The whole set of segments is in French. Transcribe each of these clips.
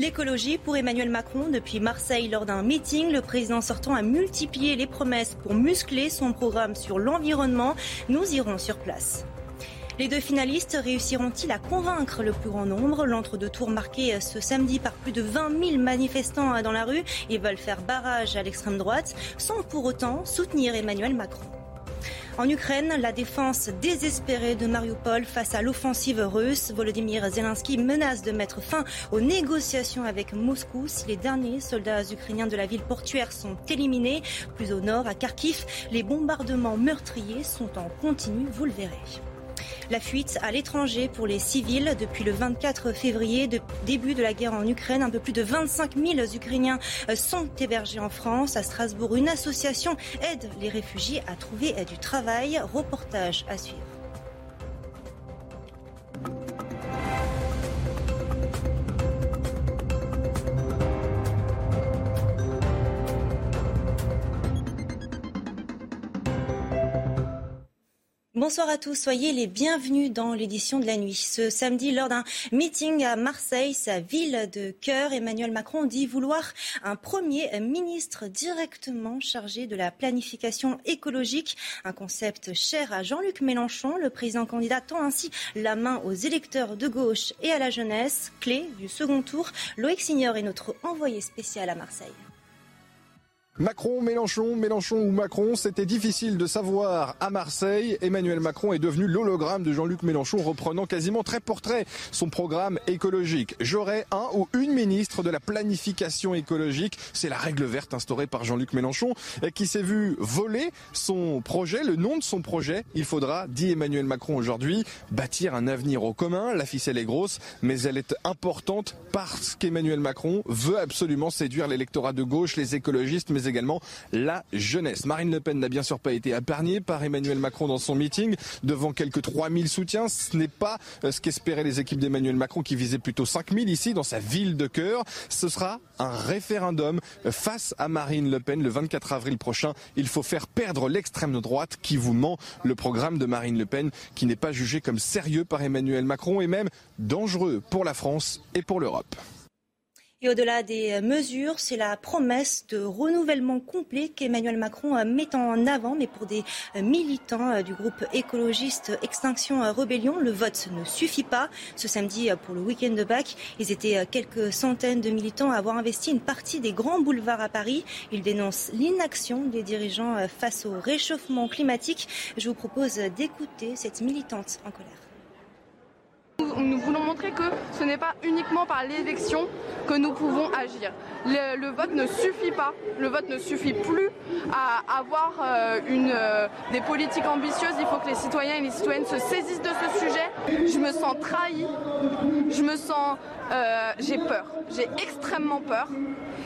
L'écologie pour Emmanuel Macron. Depuis Marseille, lors d'un meeting, le président sortant a multiplié les promesses pour muscler son programme sur l'environnement. Nous irons sur place. Les deux finalistes réussiront-ils à convaincre le plus grand nombre? L'entre-deux-tours marqué ce samedi par plus de 20 000 manifestants dans la rue. Ils veulent faire barrage à l'extrême droite sans pour autant soutenir Emmanuel Macron. En Ukraine, la défense désespérée de Mariupol face à l'offensive russe. Volodymyr Zelensky menace de mettre fin aux négociations avec Moscou si les derniers soldats ukrainiens de la ville portuaire sont éliminés. Plus au nord, à Kharkiv, les bombardements meurtriers sont en continu, vous le verrez. La fuite à l'étranger pour les civils depuis le 24 février, début de la guerre en Ukraine. Un peu plus de 25 000 Ukrainiens euh, sont hébergés en France. À Strasbourg, une association aide les réfugiés à trouver du travail. Reportage à suivre. Bonsoir à tous, soyez les bienvenus dans l'édition de la nuit. Ce samedi, lors d'un meeting à Marseille, sa ville de cœur, Emmanuel Macron dit vouloir un premier ministre directement chargé de la planification écologique, un concept cher à Jean-Luc Mélenchon. Le président candidat tend ainsi la main aux électeurs de gauche et à la jeunesse. Clé du second tour, Loïc Signor est notre envoyé spécial à Marseille. Macron, Mélenchon, Mélenchon ou Macron, c'était difficile de savoir à Marseille. Emmanuel Macron est devenu l'hologramme de Jean-Luc Mélenchon, reprenant quasiment très portrait son programme écologique. J'aurai un ou une ministre de la planification écologique. C'est la règle verte instaurée par Jean-Luc Mélenchon, qui s'est vu voler son projet, le nom de son projet. Il faudra, dit Emmanuel Macron aujourd'hui, bâtir un avenir au commun. La ficelle est grosse, mais elle est importante parce qu'Emmanuel Macron veut absolument séduire l'électorat de gauche, les écologistes, également la jeunesse. Marine Le Pen n'a bien sûr pas été épargnée par Emmanuel Macron dans son meeting devant quelques 3000 soutiens. Ce n'est pas euh, ce qu'espéraient les équipes d'Emmanuel Macron qui visaient plutôt 5000 ici dans sa ville de cœur. Ce sera un référendum euh, face à Marine Le Pen le 24 avril prochain. Il faut faire perdre l'extrême droite qui vous ment le programme de Marine Le Pen qui n'est pas jugé comme sérieux par Emmanuel Macron et même dangereux pour la France et pour l'Europe. Et au-delà des mesures, c'est la promesse de renouvellement complet qu'Emmanuel Macron met en avant. Mais pour des militants du groupe écologiste Extinction Rebellion, le vote ne suffit pas. Ce samedi, pour le week-end de Pâques, ils étaient quelques centaines de militants à avoir investi une partie des grands boulevards à Paris. Ils dénoncent l'inaction des dirigeants face au réchauffement climatique. Je vous propose d'écouter cette militante en colère. Nous voulons montrer que ce n'est pas uniquement par l'élection que nous pouvons agir. Le, vote ne suffit pas, le vote ne suffit plus à avoir euh, une, euh, des politiques ambitieuses. Il faut que les citoyens et les citoyennes se saisissent de ce sujet. Je me sens trahi, je me sens, euh, j'ai peur, j'ai extrêmement peur,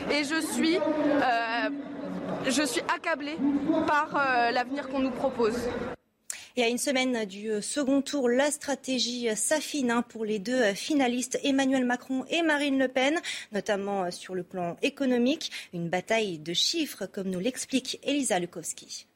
et je suis, je suis accablée par l'avenir qu'on nous propose. Et à une semaine du euh, second tour, la stratégie euh, s'affine hein, pour les deux euh, finalistes, Emmanuel Macron et Marine Le Pen, notamment sur le plan économique. Une bataille de chiffres, comme nous l'explique Elisa Lukowski.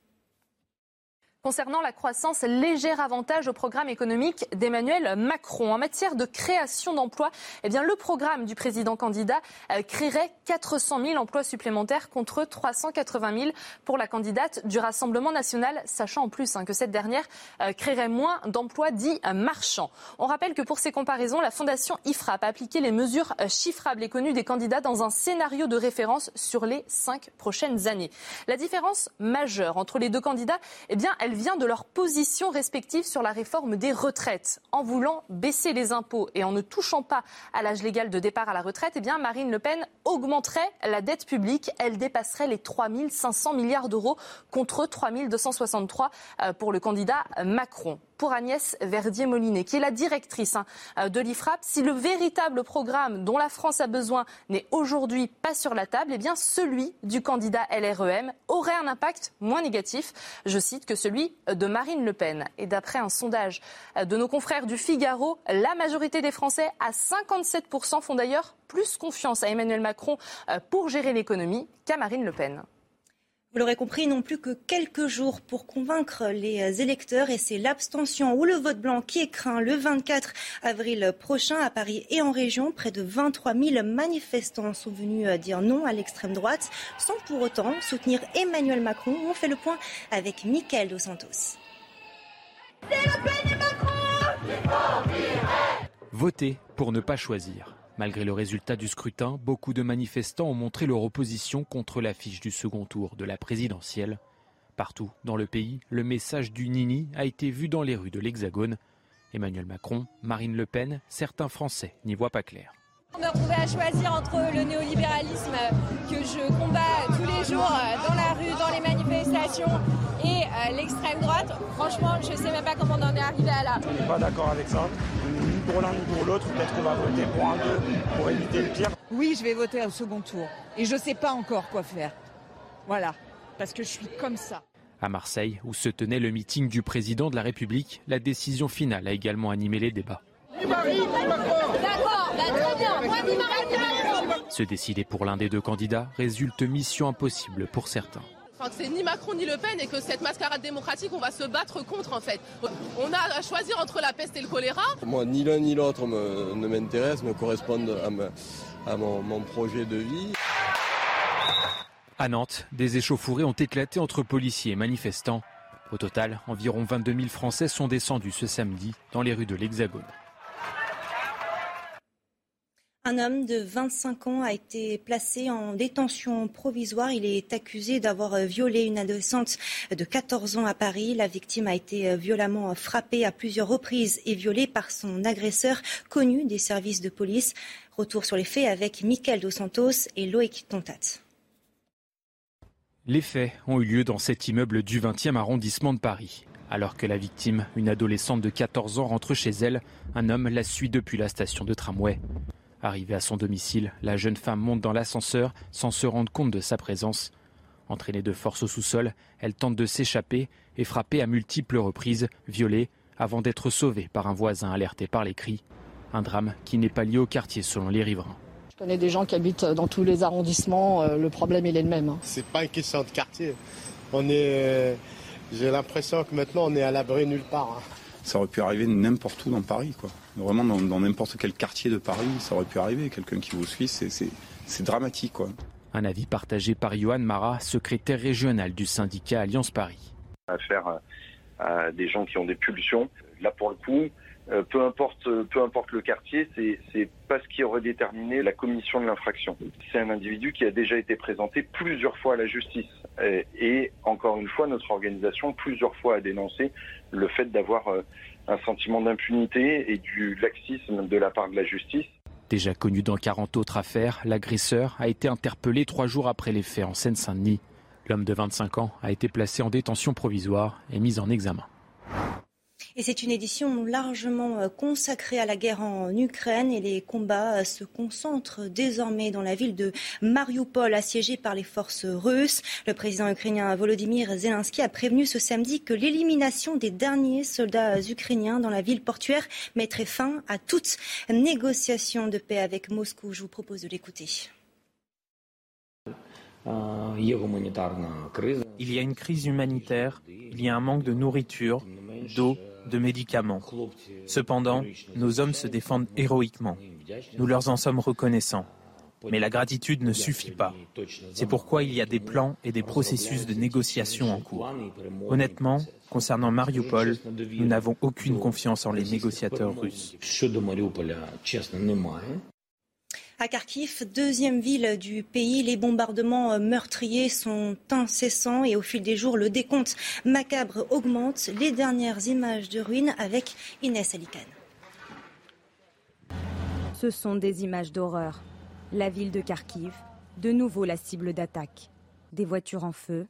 Concernant la croissance, léger avantage au programme économique d'Emmanuel Macron. En matière de création d'emplois, eh bien, le programme du président candidat euh, créerait 400 000 emplois supplémentaires contre 380 000 pour la candidate du Rassemblement national, sachant en plus hein, que cette dernière euh, créerait moins d'emplois dits euh, marchands. On rappelle que pour ces comparaisons, la Fondation IFRAP a appliqué les mesures chiffrables et connues des candidats dans un scénario de référence sur les cinq prochaines années. La différence majeure entre les deux candidats, eh bien, elle vient de leur position respective sur la réforme des retraites. En voulant baisser les impôts et en ne touchant pas à l'âge légal de départ à la retraite, eh Marine Le Pen augmenterait la dette publique. Elle dépasserait les 3 500 milliards d'euros contre 3 263 euh, pour le candidat Macron. Pour Agnès Verdier-Molinet, qui est la directrice hein, de l'IFRAP. Si le véritable programme dont la France a besoin n'est aujourd'hui pas sur la table, eh bien celui du candidat LREM aurait un impact moins négatif, je cite, que celui de Marine Le Pen. Et d'après un sondage de nos confrères du Figaro, la majorité des Français, à 57%, font d'ailleurs plus confiance à Emmanuel Macron euh, pour gérer l'économie qu'à Marine Le Pen. Vous l'aurez compris, non plus que quelques jours pour convaincre les électeurs et c'est l'abstention ou le vote blanc qui est craint le 24 avril prochain à Paris et en région. Près de 23 000 manifestants sont venus euh, dire non à l'extrême droite sans pour autant soutenir Emmanuel Macron. On fait le point avec Mickaël Dos Santos. Voter pour ne pas choisir. Malgré le résultat du scrutin, beaucoup de manifestants ont montré leur opposition contre l'affiche du second tour de la présidentielle. Partout dans le pays, le message du Nini a été vu dans les rues de l'Hexagone. Emmanuel Macron, Marine Le Pen, certains Français n'y voient pas clair. On me retrouvait à choisir entre le néolibéralisme que je combats tous les jours dans la rue, dans les manifestations, l'extrême droite. Franchement, je ne sais même pas comment on en est arrivé à là. Je suis pas d'accord avec ça ni pour l'un ni pour l'autre. Peut-être qu'on va voter pour un d'eux pour éviter le pire. Oui, je vais voter au second tour. Et je ne sais pas encore quoi faire. Voilà. Parce que je suis comme ça. À Marseille, où se tenait le meeting du président de la République, la décision finale a également animé les débats. D'accord, bah. Se décider pour l'un des deux candidats résulte mission impossible pour certains. Enfin, c'est ni Macron ni Le Pen et que cette mascarade démocratique, on va se battre contre en fait. On a à choisir entre la peste et le choléra. Moi, ni l'un ni l'autre ne m'intéresse, me correspondent à, à mon, mon projet de vie. À Nantes, des échauffourées ont éclaté entre policiers et manifestants. Au total, environ 22 000 Français sont descendus ce samedi dans les rues de l'Hexagone. Un homme de 25 ans a été placé en détention provisoire. Il est accusé d'avoir violé une adolescente de 14 ans à Paris. La victime a été violemment frappée à plusieurs reprises et violée par son agresseur connu des services de police. Retour sur les faits avec Mickaël Dos Santos et Loïc Tontat. Les faits ont eu lieu dans cet immeuble du 20e arrondissement de Paris. Alors que la victime, une adolescente de 14 ans, rentre chez elle, un homme la suit depuis la station de tramway. Arrivée à son domicile, la jeune femme monte dans l'ascenseur sans se rendre compte de sa présence. Entraînée de force au sous-sol, elle tente de s'échapper et frappée à multiples reprises, violée, avant d'être sauvée par un voisin alerté par les cris. Un drame qui n'est pas lié au quartier selon les riverains. Je connais des gens qui habitent dans tous les arrondissements, euh, le problème il est le même. C'est pas une question de quartier. On est, j'ai l'impression que maintenant on est à l'abri nulle part. Ça aurait pu arriver n'importe où dans Paris, quoi. Vraiment dans n'importe quel quartier de Paris, ça aurait pu arriver. Quelqu'un qui vous suit, c'est dramatique, quoi. Un avis partagé par Johan Marat, secrétaire régional du syndicat Alliance Paris. Affaire à des gens qui ont des pulsions. Là, pour le coup, euh, peu importe, peu importe le quartier, c'est pas ce qui aurait déterminé la commission de l'infraction. C'est un individu qui a déjà été présenté plusieurs fois à la justice. Et, et encore une fois, notre organisation plusieurs fois a dénoncé le fait d'avoir euh, un sentiment d'impunité et du laxisme de la part de la justice. Déjà connu dans 40 autres affaires, l'agresseur a été interpellé trois jours après les faits en Seine-Saint-Denis. L'homme de 25 ans a été placé en détention provisoire et mis en examen. Et c'est une édition largement euh, consacrée à la guerre en Ukraine et les combats euh, se concentrent désormais dans la ville de Mariupol, assiégée par les forces russes. Le président ukrainien Volodymyr Zelensky a prévenu ce samedi que l'élimination des derniers soldats ukrainiens dans la ville portuaire mettrait fin à toute négociation de paix avec Moscou. Je vous propose de l'écouter. Il y a une crise humanitaire, il y a un manque de nourriture, d'eau, de médicaments. Cependant, nos hommes se défendent héroïquement. Nous leur en sommes reconnaissants. Mais la gratitude ne suffit pas. C'est pourquoi il y a des plans et des processus de négociation en cours. Honnêtement, concernant Mariupol, nous n'avons aucune confiance en les négociateurs russes. À Kharkiv, deuxième ville du pays, les bombardements meurtriers sont incessants et au fil des jours, le décompte macabre augmente. Les dernières images de ruines avec Inès Alicane. Ce sont des images d'horreur. La ville de Kharkiv, de nouveau la cible d'attaque. Des voitures en feu,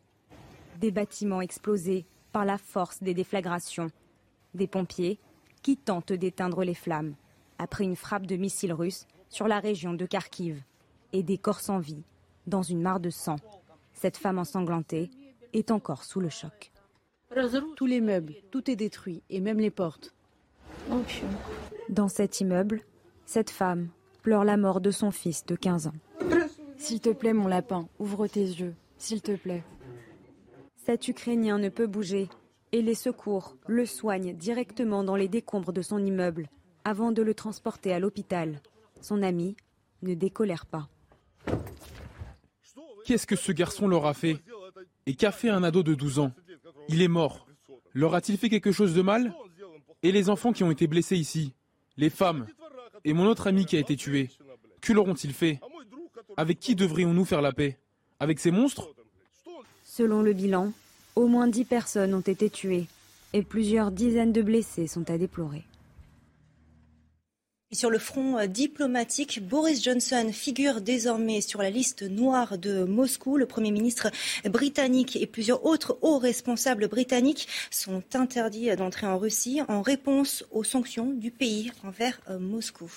des bâtiments explosés par la force des déflagrations. Des pompiers qui tentent d'éteindre les flammes après une frappe de missiles russes sur la région de Kharkiv et des corps sans vie dans une mare de sang. Cette femme ensanglantée est encore sous le choc. Tous les meubles, tout est détruit et même les portes. Dans cet immeuble, cette femme pleure la mort de son fils de 15 ans. S'il te plaît, mon lapin, ouvre tes yeux, s'il te plaît. Cet Ukrainien ne peut bouger et les secours le soignent directement dans les décombres de son immeuble avant de le transporter à l'hôpital. Son ami ne décolère pas. Qu'est-ce que ce garçon leur a fait Et qu'a fait un ado de 12 ans Il est mort. Leur a-t-il fait quelque chose de mal Et les enfants qui ont été blessés ici Les femmes Et mon autre ami qui a été tué Que leur ont-ils fait Avec qui devrions-nous faire la paix Avec ces monstres Selon le bilan, au moins 10 personnes ont été tuées et plusieurs dizaines de blessés sont à déplorer. Sur le front euh, diplomatique, Boris Johnson figure désormais sur la liste noire de Moscou. Le Premier ministre britannique et plusieurs autres hauts responsables britanniques sont interdits d'entrer en Russie en réponse aux sanctions du pays envers euh, Moscou.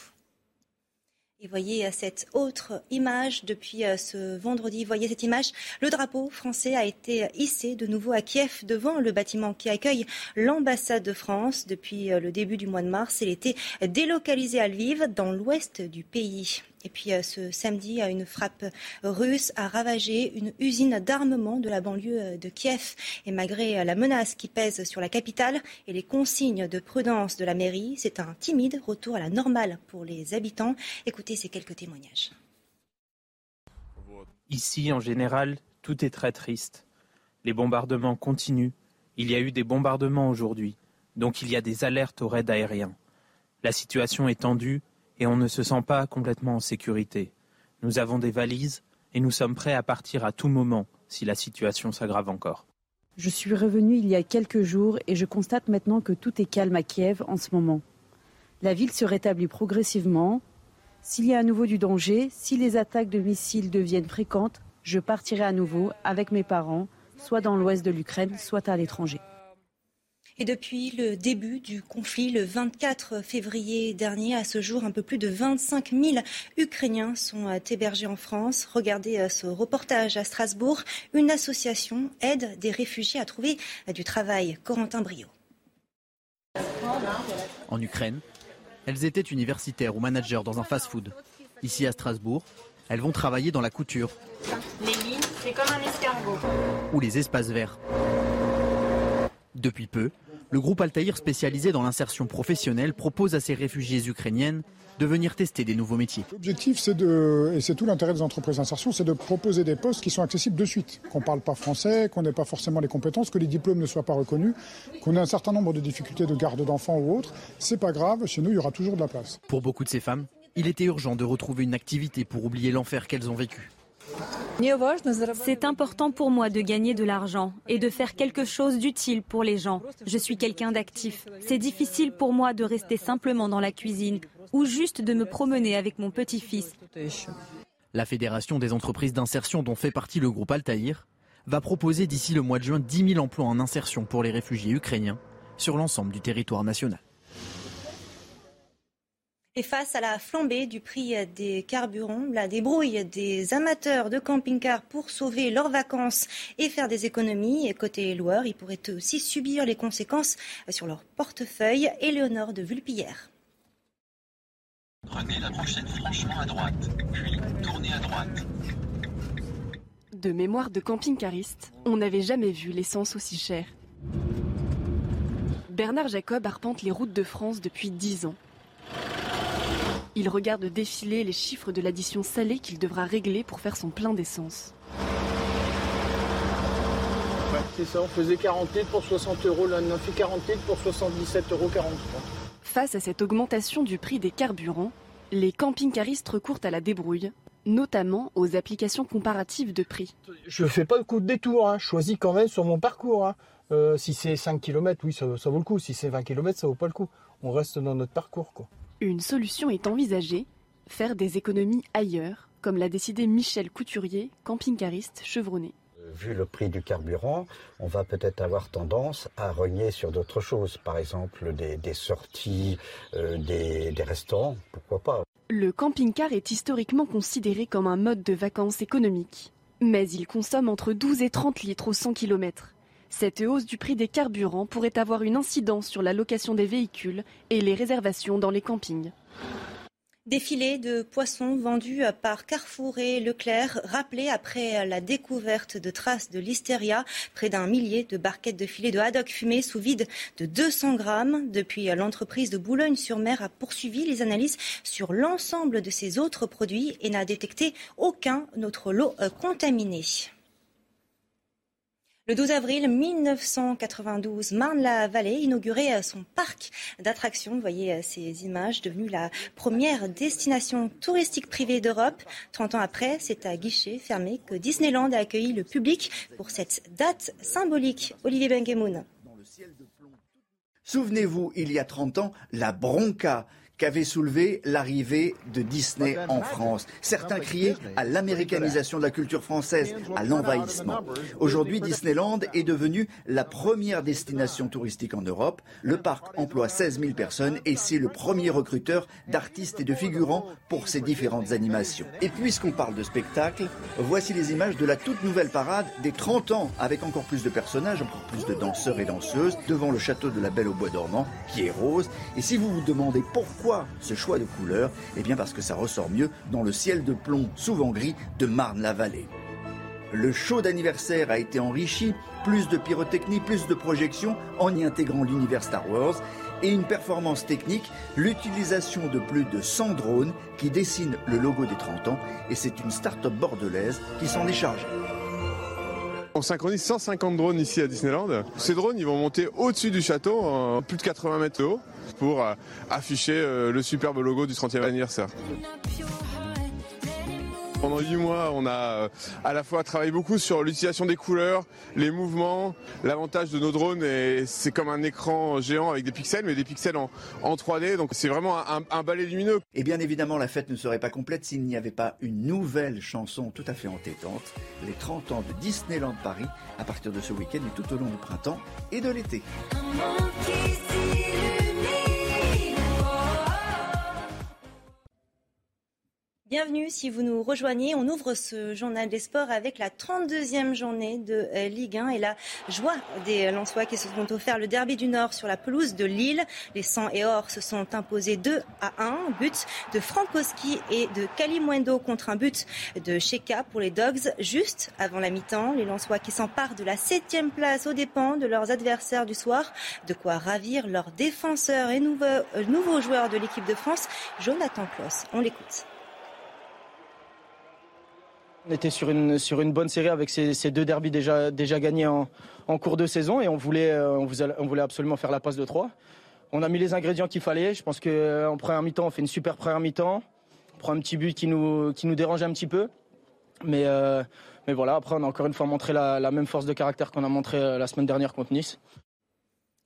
Et voyez euh, cette autre image depuis euh, ce vendredi. Voyez cette image. Le drapeau français a été hissé de nouveau à Kiev devant le bâtiment qui accueille l'ambassade de France depuis euh, le début du mois de mars. Il était délocalisé à Lviv dans l'ouest du pays. Et puis euh, ce samedi, une frappe russe a ravagé une usine d'armement de la banlieue euh, de Kiev. Et malgré euh, la menace qui pèse sur la capitale et les consignes de prudence de la mairie, c'est un timide retour à la normale pour les habitants. Écoutez ces quelques témoignages. Ici, en général, tout est très triste. Les bombardements continuent. Il y a eu des bombardements aujourd'hui, donc il y a des alertes aux raids aériens. La situation est tendue et on ne se sent pas complètement en sécurité. Nous avons des valises et nous sommes prêts à partir à tout moment si la situation s'aggrave encore. Je suis revenu il y a quelques jours et je constate maintenant que tout est calme à Kiev en ce moment. La ville se rétablit progressivement. S'il y a à nouveau du danger, si les attaques de missiles deviennent fréquentes, je partirai à nouveau avec mes parents, soit dans l'ouest de l'Ukraine, soit à l'étranger. Et depuis le début du conflit, le 24 février dernier, à ce jour, un peu plus de 25 000 Ukrainiens sont euh, hébergés en France. Regardez euh, ce reportage à Strasbourg. Une association aide des réfugiés à trouver euh, du travail. Corentin Brio. En Ukraine, elles étaient universitaires ou managers dans un fast-food. Ici à Strasbourg, elles vont travailler dans la couture. Les lignes, c'est comme un escargot. Ou les espaces verts. Depuis peu, le groupe Altaïr spécialisé dans l'insertion professionnelle propose à ces réfugiées ukrainiennes de venir tester des nouveaux métiers. L'objectif, c'est de, et c'est tout l'intérêt des entreprises d'insertion, c'est de proposer des postes qui sont accessibles de suite, qu'on ne parle pas français, qu'on n'ait pas forcément les compétences, que les diplômes ne soient pas reconnus, qu'on ait un certain nombre de difficultés de garde d'enfants ou autres. C'est pas grave, chez nous, il y aura toujours de la place. Pour beaucoup de ces femmes, il était urgent de retrouver une activité pour oublier l'enfer qu'elles ont vécu. C'est important pour moi de gagner de l'argent et de faire quelque chose d'utile pour les gens. Je suis quelqu'un d'actif. C'est difficile pour moi de rester simplement dans la cuisine ou juste de me promener avec mon petit-fils. La Fédération des entreprises d'insertion dont fait partie le groupe Altaïr va proposer d'ici le mois de juin 10 000 emplois en insertion pour les réfugiés ukrainiens sur l'ensemble du territoire national. Et face à la flambée du prix des carburants, la débrouille des amateurs de camping-car pour sauver leurs vacances et faire des économies, et côté loueurs, ils pourraient aussi subir les conséquences sur leur portefeuille. Éléonore de Vulpillère. Prenez la prochaine franchement à droite, puis tournez à droite. De mémoire de camping-cariste, on n'avait jamais vu l'essence aussi chère. Bernard Jacob arpente les routes de France depuis 10 ans. Il regarde défiler les chiffres de l'addition salée qu'il devra régler pour faire son plein d'essence. Ouais, c'est ça, on faisait 40 litres pour 60 euros, là on a fait 40 litres pour 77,43 euros. Face à cette augmentation du prix des carburants, les camping-caristes recourent à la débrouille, notamment aux applications comparatives de prix. Je fais pas le coup de détour, hein. je choisis quand même sur mon parcours. Hein. Euh, si c'est 5 km, oui, ça, ça vaut le coup. Si c'est 20 km, ça vaut pas le coup. On reste dans notre parcours. Quoi. Une solution est envisagée, faire des économies ailleurs, comme l'a décidé Michel Couturier, camping-cariste chevronné. Vu le prix du carburant, on va peut-être avoir tendance à renier sur d'autres choses, par exemple des, sorties, euh, des, des restaurants, pourquoi pas. Le camping-car est historiquement considéré comme un mode de vacances économique, mais il consomme entre 12 et 30 litres au 100 km. Cette hausse du prix des carburants pourrait avoir une incidence sur la location des véhicules et les réservations dans les campings. Défilé de poissons vendus par Carrefour et Leclerc, rappelé après la découverte de traces de listeria. Près d'un millier de barquettes de filets de haddock fumés sous vide de 200 grammes. Depuis, l'entreprise de Boulogne-sur-Mer a poursuivi les analyses sur l'ensemble de ses autres produits et n'a détecté aucun autre lot euh, contaminé. Le 12 avril 1992, Marne-la-Vallée inaugurait son parc d'attractions. Voyez euh, ces images, devenue la première destination touristique privée d'Europe. 30 ans après, c'est à guichet fermé que Disneyland a accueilli le public pour cette date symbolique. Olivier Benkemoun. Souvenez-vous, il y a 30 ans, la bronca qu'avait soulevé l'arrivée de Disney en France. Certains criaient à l'américanisation de la culture française, à l'envahissement. Aujourd'hui, Disneyland est devenu la première destination touristique en Europe. Le parc emploie 16 000 personnes et c'est le premier recruteur d'artistes et de figurants pour ses différentes animations. Et puisqu'on parle de spectacle, voici les images de la toute nouvelle parade des 30 ans avec encore plus de personnages, encore plus de danseurs et danseuses devant le château de la Belle au Bois dormant qui est rose. Et si vous vous demandez pourquoi ce choix de couleur Eh bien parce que ça ressort mieux dans le ciel de plomb, souvent gris, de Marne-la-Vallée. Le show d'anniversaire a été enrichi, plus de pyrotechnie, plus de projections, en y intégrant l'univers Star Wars, et une performance technique, l'utilisation de plus de 100 drones qui dessinent le logo des 30 ans, et c'est une start-up bordelaise qui s'en est chargée. On synchronise 150 drones ici à Disneyland. Ces drones, ils vont monter au-dessus du château, en plus de 80 mètres haut, pour euh, afficher euh, le superbe logo du 30e anniversaire. Pendant 8 mois, on a euh, à la fois travaillé beaucoup sur l'utilisation des couleurs, les mouvements. L'avantage de nos drones, c'est comme un écran géant avec des pixels, mais des pixels en, 3D. Donc c'est vraiment un, balai lumineux. Et bien évidemment, la fête ne serait pas complète s'il n'y avait pas une nouvelle chanson tout à fait entêtante. Les 30 ans de Disneyland Paris, à partir de ce week-end et tout au long du printemps et de l'été. Bienvenue si vous nous rejoignez. On ouvre ce journal des sports avec la 32e journée de euh, Ligue 1 et la joie des Lensois qui se sont offerts le derby du Nord sur la pelouse de Lille. Les 100 et or se sont imposés 2 à 1. But de Frankowski et de Kalimwendo contre un but de Sheka pour les Dogs juste avant la mi-temps. Les Lensois qui s'emparent de la 7e place aux dépens de leurs adversaires du soir. De quoi ravir leurs défenseurs et nouveaux, euh, nouveaux joueurs de l'équipe de France. Jonathan Kloss, on l'écoute. On était sur une, sur une bonne série avec ces, deux derbys déjà, déjà gagnés en, cours de saison et on voulait, euh, on, voulait absolument faire la passe de 3. On a mis les ingrédients qu'il fallait. Je pense qu'en euh, première mi-temps, on fait une super première mi-temps. On prend un petit but qui nous, qui nous dérange un petit peu. Mais, euh, mais voilà, après, on a encore une fois montré la même force de caractère qu'on a montré la semaine dernière contre Nice.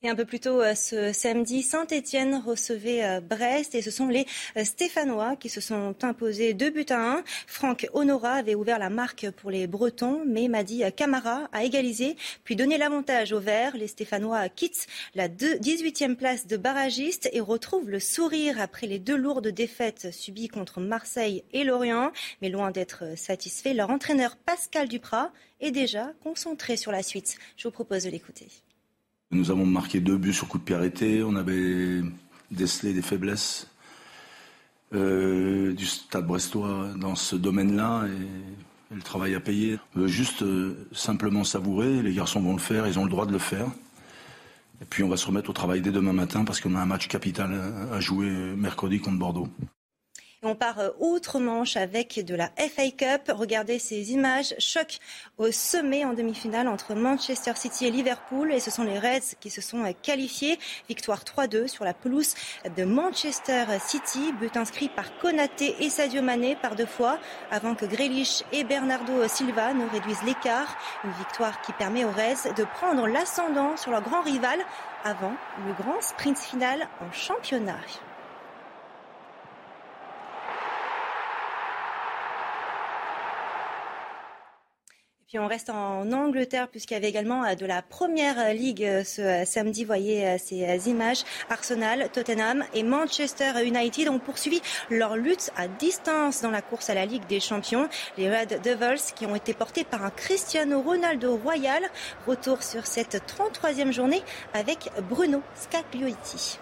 Et un peu plus tôt euh, ce samedi, Saint-Étienne recevait euh, Brest et ce sont les euh, Stéphanois qui se sont imposés deux buts à un. Franck Honora avait ouvert la marque pour les Bretons, mais Madi Camara a égalisé puis donné l'avantage aux Verts. Les Stéphanois quittent la 18e place de barragiste et retrouvent le sourire après les deux lourdes défaites subies contre Marseille et Lorient. Mais loin d'être satisfait, leur entraîneur Pascal Duprat est déjà concentré sur la suite. Je vous propose de l'écouter. Nous avons marqué deux buts sur coup de pied arrêté. On avait décelé des faiblesses euh, du stade brestois dans ce domaine-là et, le travail à payer. Veut juste euh, simplement savourer. Les garçons vont le faire, ils ont le droit de le faire. Et puis on va se remettre au travail dès demain matin parce qu'on a un match capital à jouer mercredi contre Bordeaux on part euh, outre-Manche avec de la FA Cup. Regardez ces images. Choc au sommet en demi-finale entre Manchester City et Liverpool. Et ce sont les Reds qui se sont euh, qualifiés. Victoire 3-2 sur la pelouse de Manchester City. But inscrit par Konaté et Sadio Mané par deux fois avant que Grealish et Bernardo Silva ne réduisent l'écart. Une victoire qui permet aux Reds de prendre l'ascendant sur leur grand rival avant le grand sprint final en championnat. On reste en Angleterre puisqu'il y avait également euh, de la première ligue euh, ce euh, samedi. Voyez ces images. Arsenal, Tottenham et Manchester United ont poursuivi leur lutte à distance dans la course à la Ligue des Champions. Les Red Devils qui ont été portés par un Cristiano Ronaldo royal. Retour sur cette 33e journée avec Bruno Scagliotti.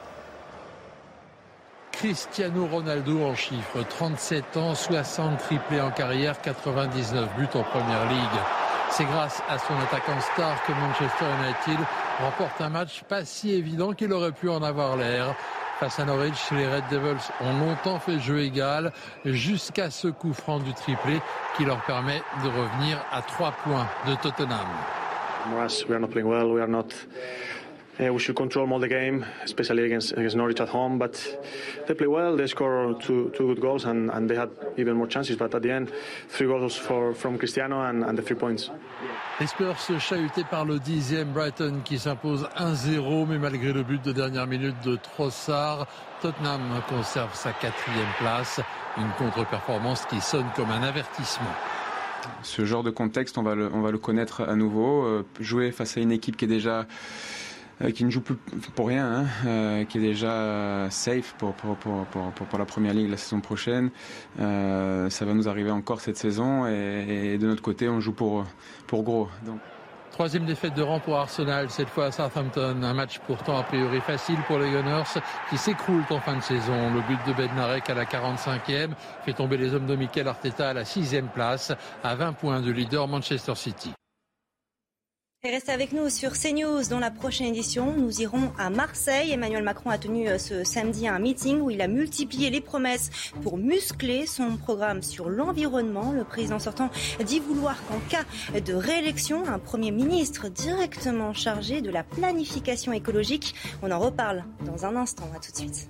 Cristiano Ronaldo en chiffres, 37 ans, 60 triplés en carrière, 99 buts en première ligue. C'est grâce à son attaquant star que Manchester United remporte un match pas si évident qu'il aurait pu en avoir l'air. Face à Norwich, les Red Devils ont longtemps fait jeu égal jusqu'à ce coup franc du triplé qui leur permet de revenir à trois points de Tottenham. Uh, we should control more the game, especially against, against Norwich at home. But they play well. They score two, two good goals, and, and they had even more chances. But at the end, three goals for, from Cristiano and, and the three points. Les Spurs chahutés par le dixième Brighton qui s'impose 1-0, mais malgré le but de dernière minute de Trossard, Tottenham conserve sa quatrième place. Une contre-performance qui sonne comme un avertissement. Ce genre de contexte, on va le, on va le connaître à nouveau. Euh, jouer face à une équipe qui est déjà qui ne joue plus pour rien, hein, euh, qui est déjà safe pour, pour, pour, pour, la première ligue la saison prochaine. Euh, ça va nous arriver encore cette saison et, de notre côté, on joue pour, pour gros. Donc. Troisième défaite de rang pour Arsenal, cette fois à Southampton. Un match pourtant a priori facile pour les Gunners qui s'écroulent en fin de saison. Le but de Bednarek à la 45e fait tomber les hommes de Mikel Arteta à la sixième place, à 20 points de leader Manchester City. Restez avec nous sur CNews. Dans la prochaine édition, nous irons à Marseille. Emmanuel Macron a tenu euh, ce samedi un meeting où il a multiplié les promesses pour muscler son programme sur l'environnement. Le président sortant dit vouloir qu'en cas de réélection, un Premier ministre directement chargé de la planification écologique. On en reparle dans un instant. À tout de suite.